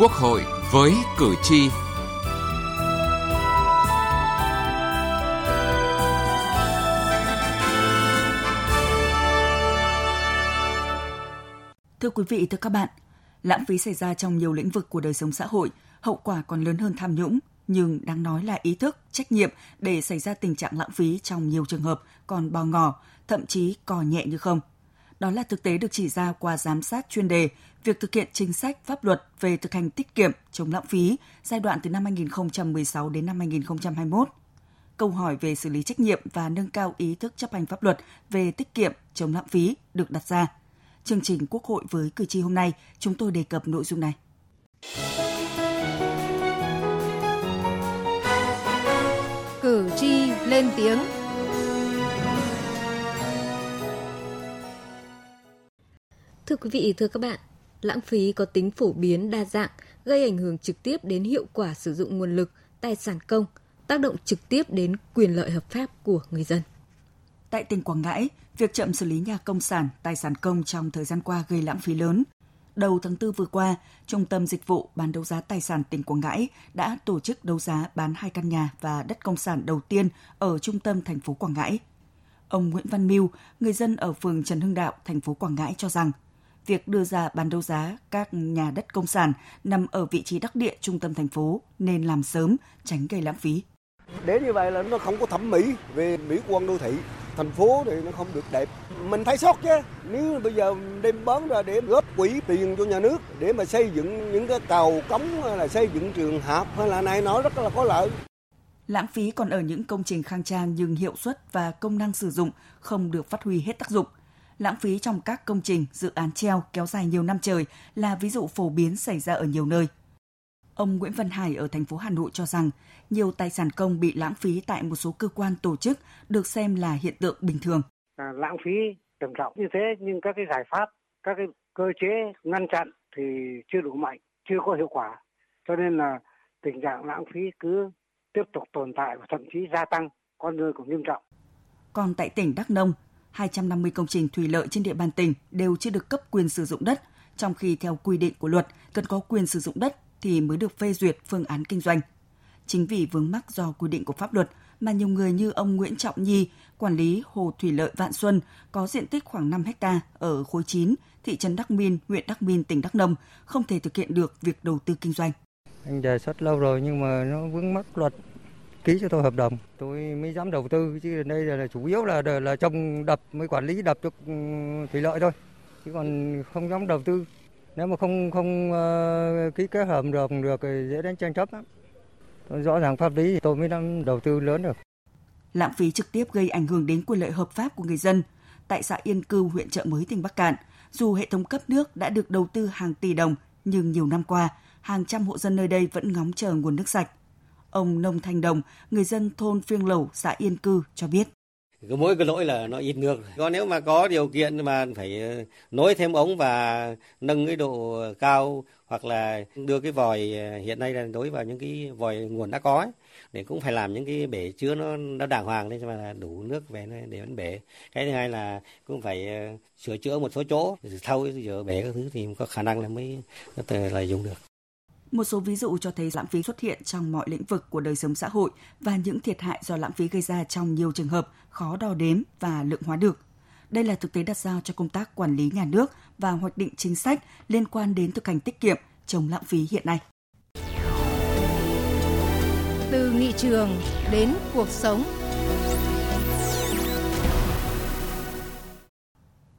Quốc hội với cử tri. Thưa quý vị, thưa các bạn, lãng phí xảy ra trong nhiều lĩnh vực của đời sống xã hội, hậu quả còn lớn hơn tham nhũng, nhưng đáng nói là ý thức, trách nhiệm để xảy ra tình trạng lãng phí trong nhiều trường hợp còn bò ngỏ, thậm chí cò nhẹ như không. Đó là thực tế được chỉ ra qua giám sát chuyên đề việc thực hiện chính sách pháp luật về thực hành tiết kiệm chống lãng phí giai đoạn từ năm 2016 đến năm 2021. Câu hỏi về xử lý trách nhiệm và nâng cao ý thức chấp hành pháp luật về tiết kiệm chống lãng phí được đặt ra. Chương trình Quốc hội với cử tri hôm nay, chúng tôi đề cập nội dung này. Cử tri lên tiếng Thưa quý vị, thưa các bạn, lãng phí có tính phổ biến đa dạng, gây ảnh hưởng trực tiếp đến hiệu quả sử dụng nguồn lực, tài sản công, tác động trực tiếp đến quyền lợi hợp pháp của người dân. Tại tỉnh Quảng Ngãi, việc chậm xử lý nhà công sản, tài sản công trong thời gian qua gây lãng phí lớn. Đầu tháng 4 vừa qua, Trung tâm Dịch vụ bán đấu giá tài sản tỉnh Quảng Ngãi đã tổ chức đấu giá bán hai căn nhà và đất công sản đầu tiên ở trung tâm thành phố Quảng Ngãi. Ông Nguyễn Văn Miu, người dân ở phường Trần Hưng Đạo, thành phố Quảng Ngãi cho rằng – việc đưa ra bán đấu giá các nhà đất công sản nằm ở vị trí đắc địa trung tâm thành phố nên làm sớm, tránh gây lãng phí. Để như vậy là nó không có thẩm mỹ về mỹ quan đô thị. Thành phố thì nó không được đẹp. Mình thấy sót chứ. Nếu bây giờ đem bán ra để góp quỹ tiền cho nhà nước để mà xây dựng những cái cầu cống hay là xây dựng trường học hay là này nó rất là có lợi. Lãng phí còn ở những công trình khang trang nhưng hiệu suất và công năng sử dụng không được phát huy hết tác dụng – lãng phí trong các công trình, dự án treo kéo dài nhiều năm trời là ví dụ phổ biến xảy ra ở nhiều nơi. Ông Nguyễn Văn Hải ở thành phố Hà Nội cho rằng nhiều tài sản công bị lãng phí tại một số cơ quan tổ chức được xem là hiện tượng bình thường. À, lãng phí trầm trọng như thế nhưng các cái giải pháp, các cái cơ chế ngăn chặn thì chưa đủ mạnh, chưa có hiệu quả. Cho nên là tình trạng lãng phí cứ tiếp tục tồn tại và thậm chí gia tăng, con người cũng nghiêm trọng. Còn tại tỉnh Đắk Nông, 250 công trình thủy lợi trên địa bàn tỉnh đều chưa được cấp quyền sử dụng đất, trong khi theo quy định của luật cần có quyền sử dụng đất thì mới được phê duyệt phương án kinh doanh. Chính vì vướng mắc do quy định của pháp luật mà nhiều người như ông Nguyễn Trọng Nhi, quản lý hồ thủy lợi Vạn Xuân có diện tích khoảng 5 hecta ở khối 9, thị trấn Đắc Min, huyện Đắc Min, tỉnh Đắk Nông không thể thực hiện được việc đầu tư kinh doanh. Anh đề xuất lâu rồi nhưng mà nó vướng mắc luật ký cho tôi hợp đồng. Tôi mới dám đầu tư chứ đây là, chủ yếu là là trồng đập mới quản lý đập cho ừ, thủy lợi thôi. Chứ còn không dám đầu tư. Nếu mà không không uh, ký kết hợp đồng được thì dễ đến tranh chấp lắm. Rõ ràng pháp lý thì tôi mới dám đầu tư lớn được. Lãng phí trực tiếp gây ảnh hưởng đến quyền lợi hợp pháp của người dân tại xã Yên Cư huyện Trợ Mới tỉnh Bắc Cạn. Dù hệ thống cấp nước đã được đầu tư hàng tỷ đồng nhưng nhiều năm qua hàng trăm hộ dân nơi đây vẫn ngóng chờ nguồn nước sạch Ông Nông Thanh Đồng, người dân thôn Phiêng Lầu, xã Yên Cư cho biết. Cứ mỗi cái lỗi là nó ít nước. Còn nếu mà có điều kiện mà phải ờ, nối thêm ống và nâng cái độ cao hoặc là đưa cái vòi ờ, hiện nay là đối vào những cái vòi nguồn đã có ấy, để cũng phải làm những cái bể chứa nó nó đàng hoàng để mà đủ nước về để vẫn bể. Cái thứ hai là cũng phải ờ, sửa chữa một số chỗ, thâu rửa bể các thứ thì có khả năng là mới là dùng được. Một số ví dụ cho thấy lãng phí xuất hiện trong mọi lĩnh vực của đời sống xã hội và những thiệt hại do lãng phí gây ra trong nhiều trường hợp khó đo đếm và lượng hóa được. Đây là thực tế đặt ra cho công tác quản lý nhà nước và hoạch định chính sách liên quan đến thực hành tiết kiệm chống lãng phí hiện nay. Từ nghị trường đến cuộc sống.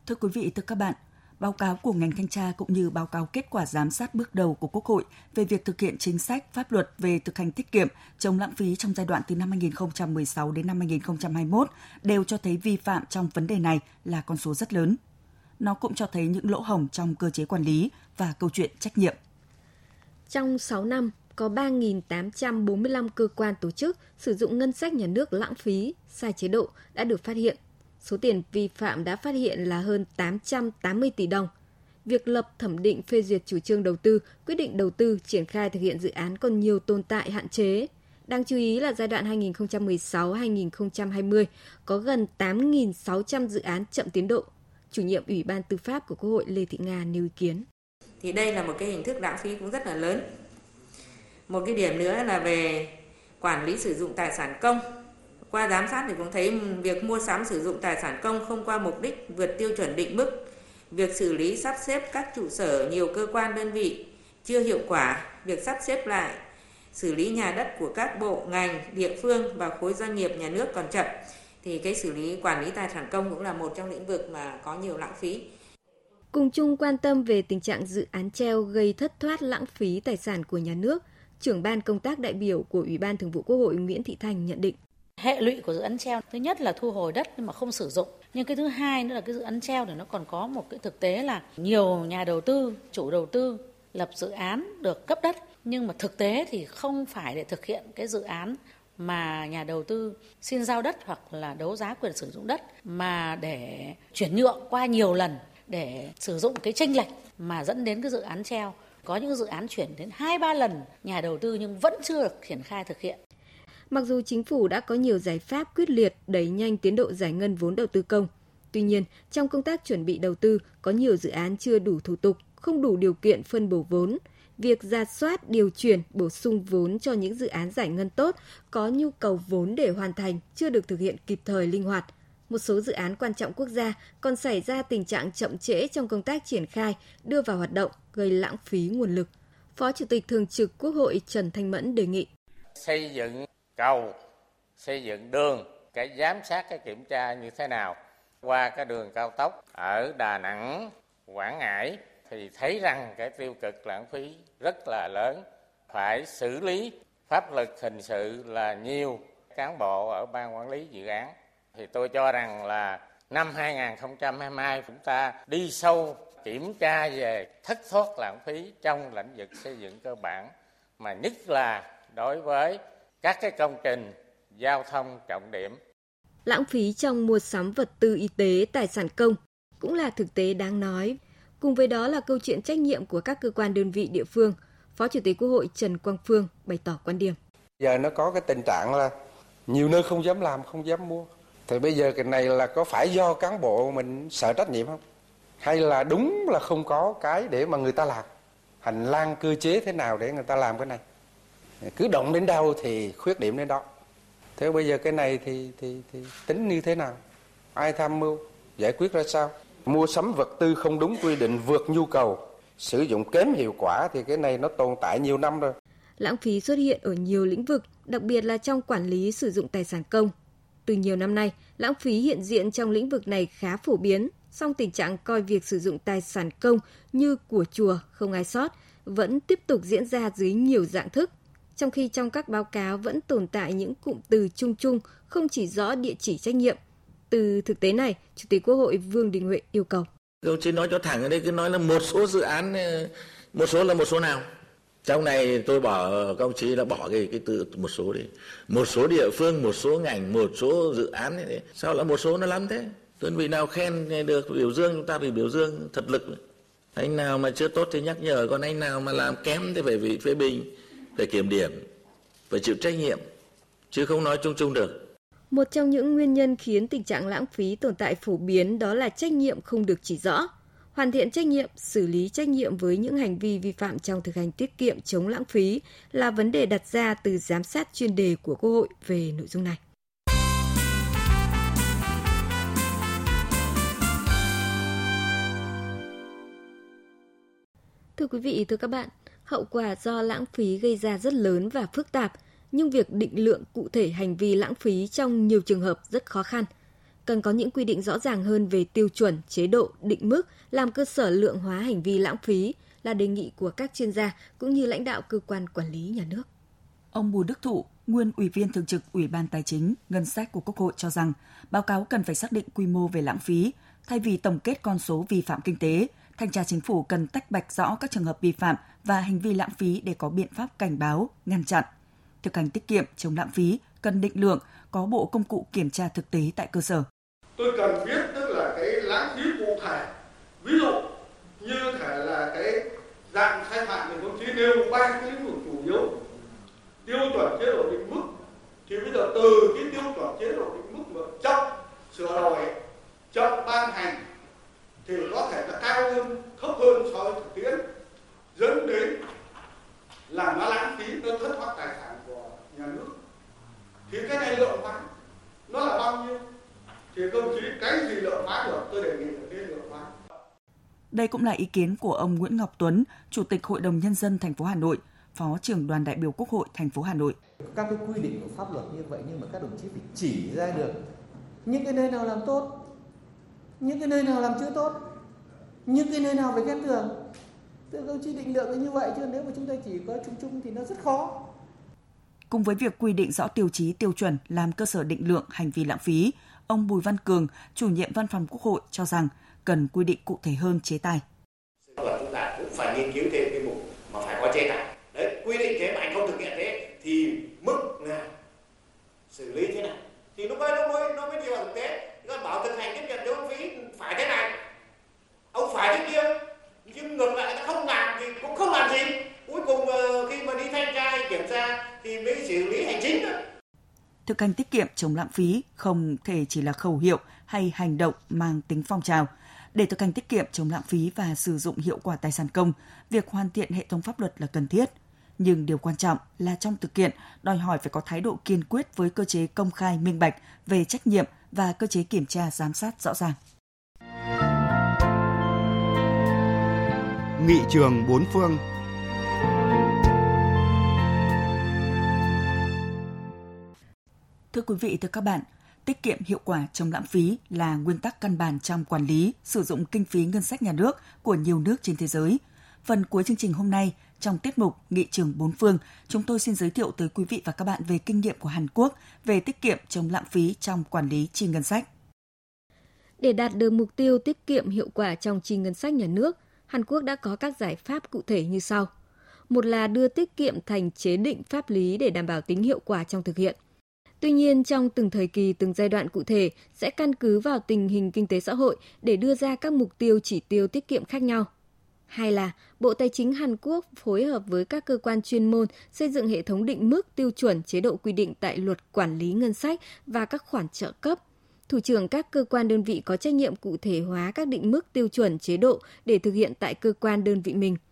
Thưa quý vị, thưa các bạn, báo cáo của ngành thanh tra cũng như báo cáo kết quả giám sát bước đầu của Quốc hội về việc thực hiện chính sách pháp luật về thực hành tiết kiệm chống lãng phí trong giai đoạn từ năm 2016 đến năm 2021 đều cho thấy vi phạm trong vấn đề này là con số rất lớn. Nó cũng cho thấy những lỗ hổng trong cơ chế quản lý và câu chuyện trách nhiệm. Trong 6 năm, có 3.845 cơ quan tổ chức sử dụng ngân sách nhà nước lãng phí, sai chế độ đã được phát hiện Số tiền vi phạm đã phát hiện là hơn 880 tỷ đồng. Việc lập thẩm định phê duyệt chủ trương đầu tư, quyết định đầu tư, triển khai thực hiện dự án còn nhiều tồn tại hạn chế. Đáng chú ý là giai đoạn 2016-2020 có gần 8.600 dự án chậm tiến độ. Chủ nhiệm Ủy ban Tư pháp của Quốc hội Lê Thị Nga nêu ý kiến thì đây là một cái hình thức lãng phí cũng rất là lớn. Một cái điểm nữa là về quản lý sử dụng tài sản công. Qua giám sát thì cũng thấy việc mua sắm sử dụng tài sản công không qua mục đích vượt tiêu chuẩn định mức, việc xử lý sắp xếp các trụ sở nhiều cơ quan đơn vị chưa hiệu quả, việc sắp xếp lại xử lý nhà đất của các bộ, ngành, địa phương và khối doanh nghiệp nhà nước còn chậm thì cái xử lý quản lý tài sản công cũng là một trong lĩnh vực mà có nhiều lãng phí. Cùng chung quan tâm về tình trạng dự án treo gây thất thoát lãng phí tài sản của nhà nước, trưởng ban công tác đại biểu của Ủy ban Thường vụ Quốc hội Nguyễn Thị Thành nhận định. Hệ lụy của dự án treo thứ nhất là thu hồi đất nhưng mà không sử dụng. Nhưng cái thứ hai nữa là cái dự án treo thì nó còn có một cái thực tế là nhiều nhà đầu tư, chủ đầu tư lập dự án được cấp đất nhưng mà thực tế thì không phải để thực hiện cái dự án mà nhà đầu tư xin giao đất hoặc là đấu giá quyền sử dụng đất mà để chuyển nhượng qua nhiều lần để sử dụng cái tranh lệch mà dẫn đến cái dự án treo. Có những dự án chuyển đến hai ba lần nhà đầu tư nhưng vẫn chưa được triển khai thực hiện. Mặc dù chính phủ đã có nhiều giải pháp quyết liệt đẩy nhanh tiến độ giải ngân vốn đầu tư công, tuy nhiên trong công tác chuẩn bị đầu tư có nhiều dự án chưa đủ thủ tục, không đủ điều kiện phân bổ vốn, việc ra soát, điều chuyển, bổ sung vốn cho những dự án giải ngân tốt có nhu cầu vốn để hoàn thành chưa được thực hiện kịp thời linh hoạt. Một số dự án quan trọng quốc gia còn xảy ra tình trạng chậm trễ trong công tác triển khai, đưa vào hoạt động, gây lãng phí nguồn lực. Phó Chủ tịch Thường trực Quốc hội Trần Thanh Mẫn đề nghị. Xây dựng cầu, xây dựng đường, cái giám sát, cái kiểm tra như thế nào. Qua cái đường cao tốc ở Đà Nẵng, Quảng Ngãi thì thấy rằng cái tiêu cực lãng phí rất là lớn. Phải xử lý pháp lực hình sự là nhiều. Cán bộ ở ban quản lý dự án thì tôi cho rằng là năm 2022 chúng ta đi sâu kiểm tra về thất thoát lãng phí trong lĩnh vực xây dựng cơ bản mà nhất là đối với các cái công trình giao thông trọng điểm. Lãng phí trong mua sắm vật tư y tế, tài sản công cũng là thực tế đáng nói Cùng với đó là câu chuyện trách nhiệm của các cơ quan đơn vị địa phương. Phó Chủ tịch Quốc hội Trần Quang Phương bày tỏ quan điểm. Giờ nó có cái tình trạng là nhiều nơi không dám làm, không dám mua. Thì bây giờ cái này là có phải do cán bộ mình sợ trách nhiệm không? Hay là đúng là không có cái để mà người ta làm? Hành lang cơ chế thế nào để người ta làm cái này? Cứ động đến đâu thì khuyết điểm đến đó. Thế bây giờ cái này thì, thì, thì tính như thế nào? Ai tham mưu? Giải quyết ra sao? mua sắm vật tư không đúng quy định vượt nhu cầu, sử dụng kém hiệu quả thì cái này nó tồn tại nhiều năm rồi. Lãng phí xuất hiện ở nhiều lĩnh vực, đặc biệt là trong quản lý sử dụng tài sản công. Từ nhiều năm nay, lãng phí hiện diện trong lĩnh vực này khá phổ biến, song tình trạng coi việc sử dụng tài sản công như của chùa không ai sót vẫn tiếp tục diễn ra dưới nhiều dạng thức, trong khi trong các báo cáo vẫn tồn tại những cụm từ chung chung không chỉ rõ địa chỉ trách nhiệm – từ thực tế này, Chủ tịch Quốc hội Vương Đình Huệ yêu cầu. Công chí nói cho thẳng ở đây cứ nói là một số dự án, một số là một số nào. Trong này tôi bỏ công chí là bỏ cái cái từ một số đi. Một số địa phương, một số ngành, một số dự án này. Sao là một số nó lắm thế? Đơn vị nào khen được biểu dương chúng ta phải biểu dương thật lực. Anh nào mà chưa tốt thì nhắc nhở, còn anh nào mà làm kém thì phải bị phê bình, phải kiểm điểm, phải chịu trách nhiệm, chứ không nói chung chung được. Một trong những nguyên nhân khiến tình trạng lãng phí tồn tại phổ biến đó là trách nhiệm không được chỉ rõ. Hoàn thiện trách nhiệm, xử lý trách nhiệm với những hành vi vi phạm trong thực hành tiết kiệm chống lãng phí là vấn đề đặt ra từ giám sát chuyên đề của Quốc hội về nội dung này. Thưa quý vị, thưa các bạn, hậu quả do lãng phí gây ra rất lớn và phức tạp – nhưng việc định lượng cụ thể hành vi lãng phí trong nhiều trường hợp rất khó khăn. Cần có những quy định rõ ràng hơn về tiêu chuẩn, chế độ, định mức làm cơ sở lượng hóa hành vi lãng phí là đề nghị của các chuyên gia cũng như lãnh đạo cơ quan quản lý nhà nước. Ông Bùi Đức Thụ, nguyên Ủy viên Thường trực Ủy ban Tài chính, Ngân sách của Quốc hội cho rằng báo cáo cần phải xác định quy mô về lãng phí, thay vì tổng kết con số vi phạm kinh tế, thanh tra chính phủ cần tách bạch rõ các trường hợp vi phạm và hành vi lãng phí để có biện pháp cảnh báo, ngăn chặn – thực hành tiết kiệm chống lãng phí cần định lượng, có bộ công cụ kiểm tra thực tế tại cơ sở. Tôi cần biết tức là cái lãng phí cụ thể. Ví dụ như thể là cái dạng sai phạm thì công chí nêu ba cái lĩnh vực chủ yếu tiêu chuẩn chế độ định mức thì bây giờ từ cái tiêu chuẩn chế độ định mức mà chậm sửa đổi chậm ban hành thì có thể là cao hơn thấp hơn so với thực tiễn dẫn đến là nó lãng phí nó thất thoát tài sản của nhà nước thì cái này lượng hóa nó là bao nhiêu thì công chí cái gì lượng hóa được tôi đề nghị là cái lượng hóa đây cũng là ý kiến của ông Nguyễn Ngọc Tuấn, Chủ tịch Hội đồng Nhân dân thành phố Hà Nội, Phó trưởng đoàn đại biểu Quốc hội thành phố Hà Nội. Các cái quy định của pháp luật như vậy nhưng mà các đồng chí phải chỉ ra được những cái nơi nào làm tốt, những cái nơi nào làm chưa tốt, những cái nơi nào phải khen thưởng. Tự công chí định lượng như vậy chứ nếu mà chúng ta chỉ có chung chung thì nó rất khó. Cùng với việc quy định rõ tiêu chí tiêu chuẩn làm cơ sở định lượng hành vi lãng phí, ông Bùi Văn Cường, chủ nhiệm văn phòng Quốc hội cho rằng cần quy định cụ thể hơn chế tài. Chúng ta cũng phải nghiên cứu thêm cái mục mà phải có chế tài. Đấy, quy định thế mà anh không thực hiện thế thì mức là xử lý thế nào? Thì lúc ấy nó mới nó mới đi vào thực tế. Còn bảo thực hành tiếp nhận tiêu phí phải thế này, ông phải thế kia, nhưng ngược lại ta không làm thì cũng không làm gì. Cuối cùng ờ, khi mà đi thanh tra hay kiểm tra thì mới xử lý hành chính đó canh tiết kiệm chống lãng phí không thể chỉ là khẩu hiệu hay hành động mang tính phong trào. Để thực hành tiết kiệm chống lãng phí và sử dụng hiệu quả tài sản công, việc hoàn thiện hệ thống pháp luật là cần thiết. Nhưng điều quan trọng là trong thực hiện đòi hỏi phải có thái độ kiên quyết với cơ chế công khai minh bạch về trách nhiệm và cơ chế kiểm tra giám sát rõ ràng. Nghị trường bốn phương Thưa quý vị, thưa các bạn, tiết kiệm hiệu quả chống lãng phí là nguyên tắc căn bản trong quản lý, sử dụng kinh phí ngân sách nhà nước của nhiều nước trên thế giới. Phần cuối chương trình hôm nay, trong tiết mục Nghị trường bốn phương, chúng tôi xin giới thiệu tới quý vị và các bạn về kinh nghiệm của Hàn Quốc về tiết kiệm chống lãng phí trong quản lý chi ngân sách. Để đạt được mục tiêu tiết kiệm hiệu quả trong chi ngân sách nhà nước, Hàn Quốc đã có các giải pháp cụ thể như sau. Một là đưa tiết kiệm thành chế định pháp lý để đảm bảo tính hiệu quả trong thực hiện – Tuy nhiên, trong từng thời kỳ, từng giai đoạn cụ thể sẽ căn cứ vào tình hình kinh tế xã hội để đưa ra các mục tiêu chỉ tiêu tiết kiệm khác nhau. Hay là Bộ Tài chính Hàn Quốc phối hợp với các cơ quan chuyên môn xây dựng hệ thống định mức tiêu chuẩn chế độ quy định tại luật quản lý ngân sách và các khoản trợ cấp. Thủ trưởng các cơ quan đơn vị có trách nhiệm cụ thể hóa các định mức tiêu chuẩn chế độ để thực hiện tại cơ quan đơn vị mình –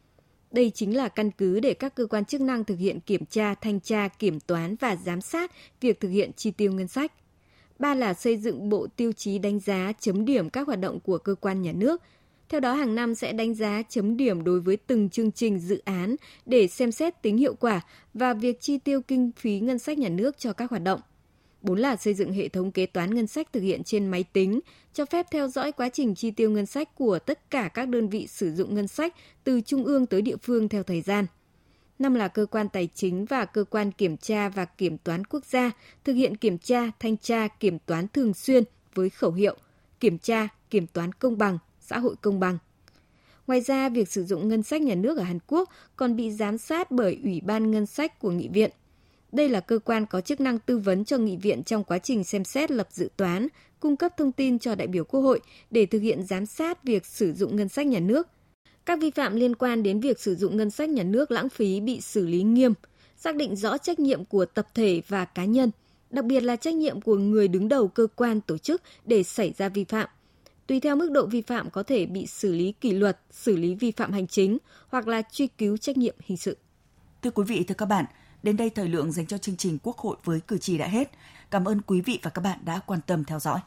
đây chính là căn cứ để các cơ quan chức năng thực hiện kiểm tra, thanh tra, kiểm toán và giám sát việc thực hiện chi tiêu ngân sách. Ba là xây dựng bộ tiêu chí đánh giá chấm điểm các hoạt động của cơ quan nhà nước. Theo đó hàng năm sẽ đánh giá chấm điểm đối với từng chương trình dự án để xem xét tính hiệu quả và việc chi tiêu kinh phí ngân sách nhà nước cho các hoạt động bốn là xây dựng hệ thống kế toán ngân sách thực hiện trên máy tính, cho phép theo dõi quá trình chi tiêu ngân sách của tất cả các đơn vị sử dụng ngân sách từ trung ương tới địa phương theo thời gian. Năm là cơ quan tài chính và cơ quan kiểm tra và kiểm toán quốc gia thực hiện kiểm tra, thanh tra, kiểm toán thường xuyên với khẩu hiệu kiểm tra, kiểm toán công bằng, xã hội công bằng. Ngoài ra, việc sử dụng ngân sách nhà nước ở Hàn Quốc còn bị giám sát bởi Ủy ban Ngân sách của Nghị viện. Đây là cơ quan có chức năng tư vấn cho nghị viện trong quá trình xem xét lập dự toán, cung cấp thông tin cho đại biểu Quốc hội để thực hiện giám sát việc sử dụng ngân sách nhà nước. Các vi phạm liên quan đến việc sử dụng ngân sách nhà nước lãng phí bị xử lý nghiêm, xác định rõ trách nhiệm của tập thể và cá nhân, đặc biệt là trách nhiệm của người đứng đầu cơ quan tổ chức để xảy ra vi phạm. Tùy theo mức độ vi phạm có thể bị xử lý kỷ luật, xử lý vi phạm hành chính hoặc là truy cứu trách nhiệm hình sự. Thưa quý vị, thưa các bạn, Đến đây thời lượng dành cho chương trình Quốc hội với cử tri đã hết. Cảm ơn quý vị và các bạn đã quan tâm theo dõi.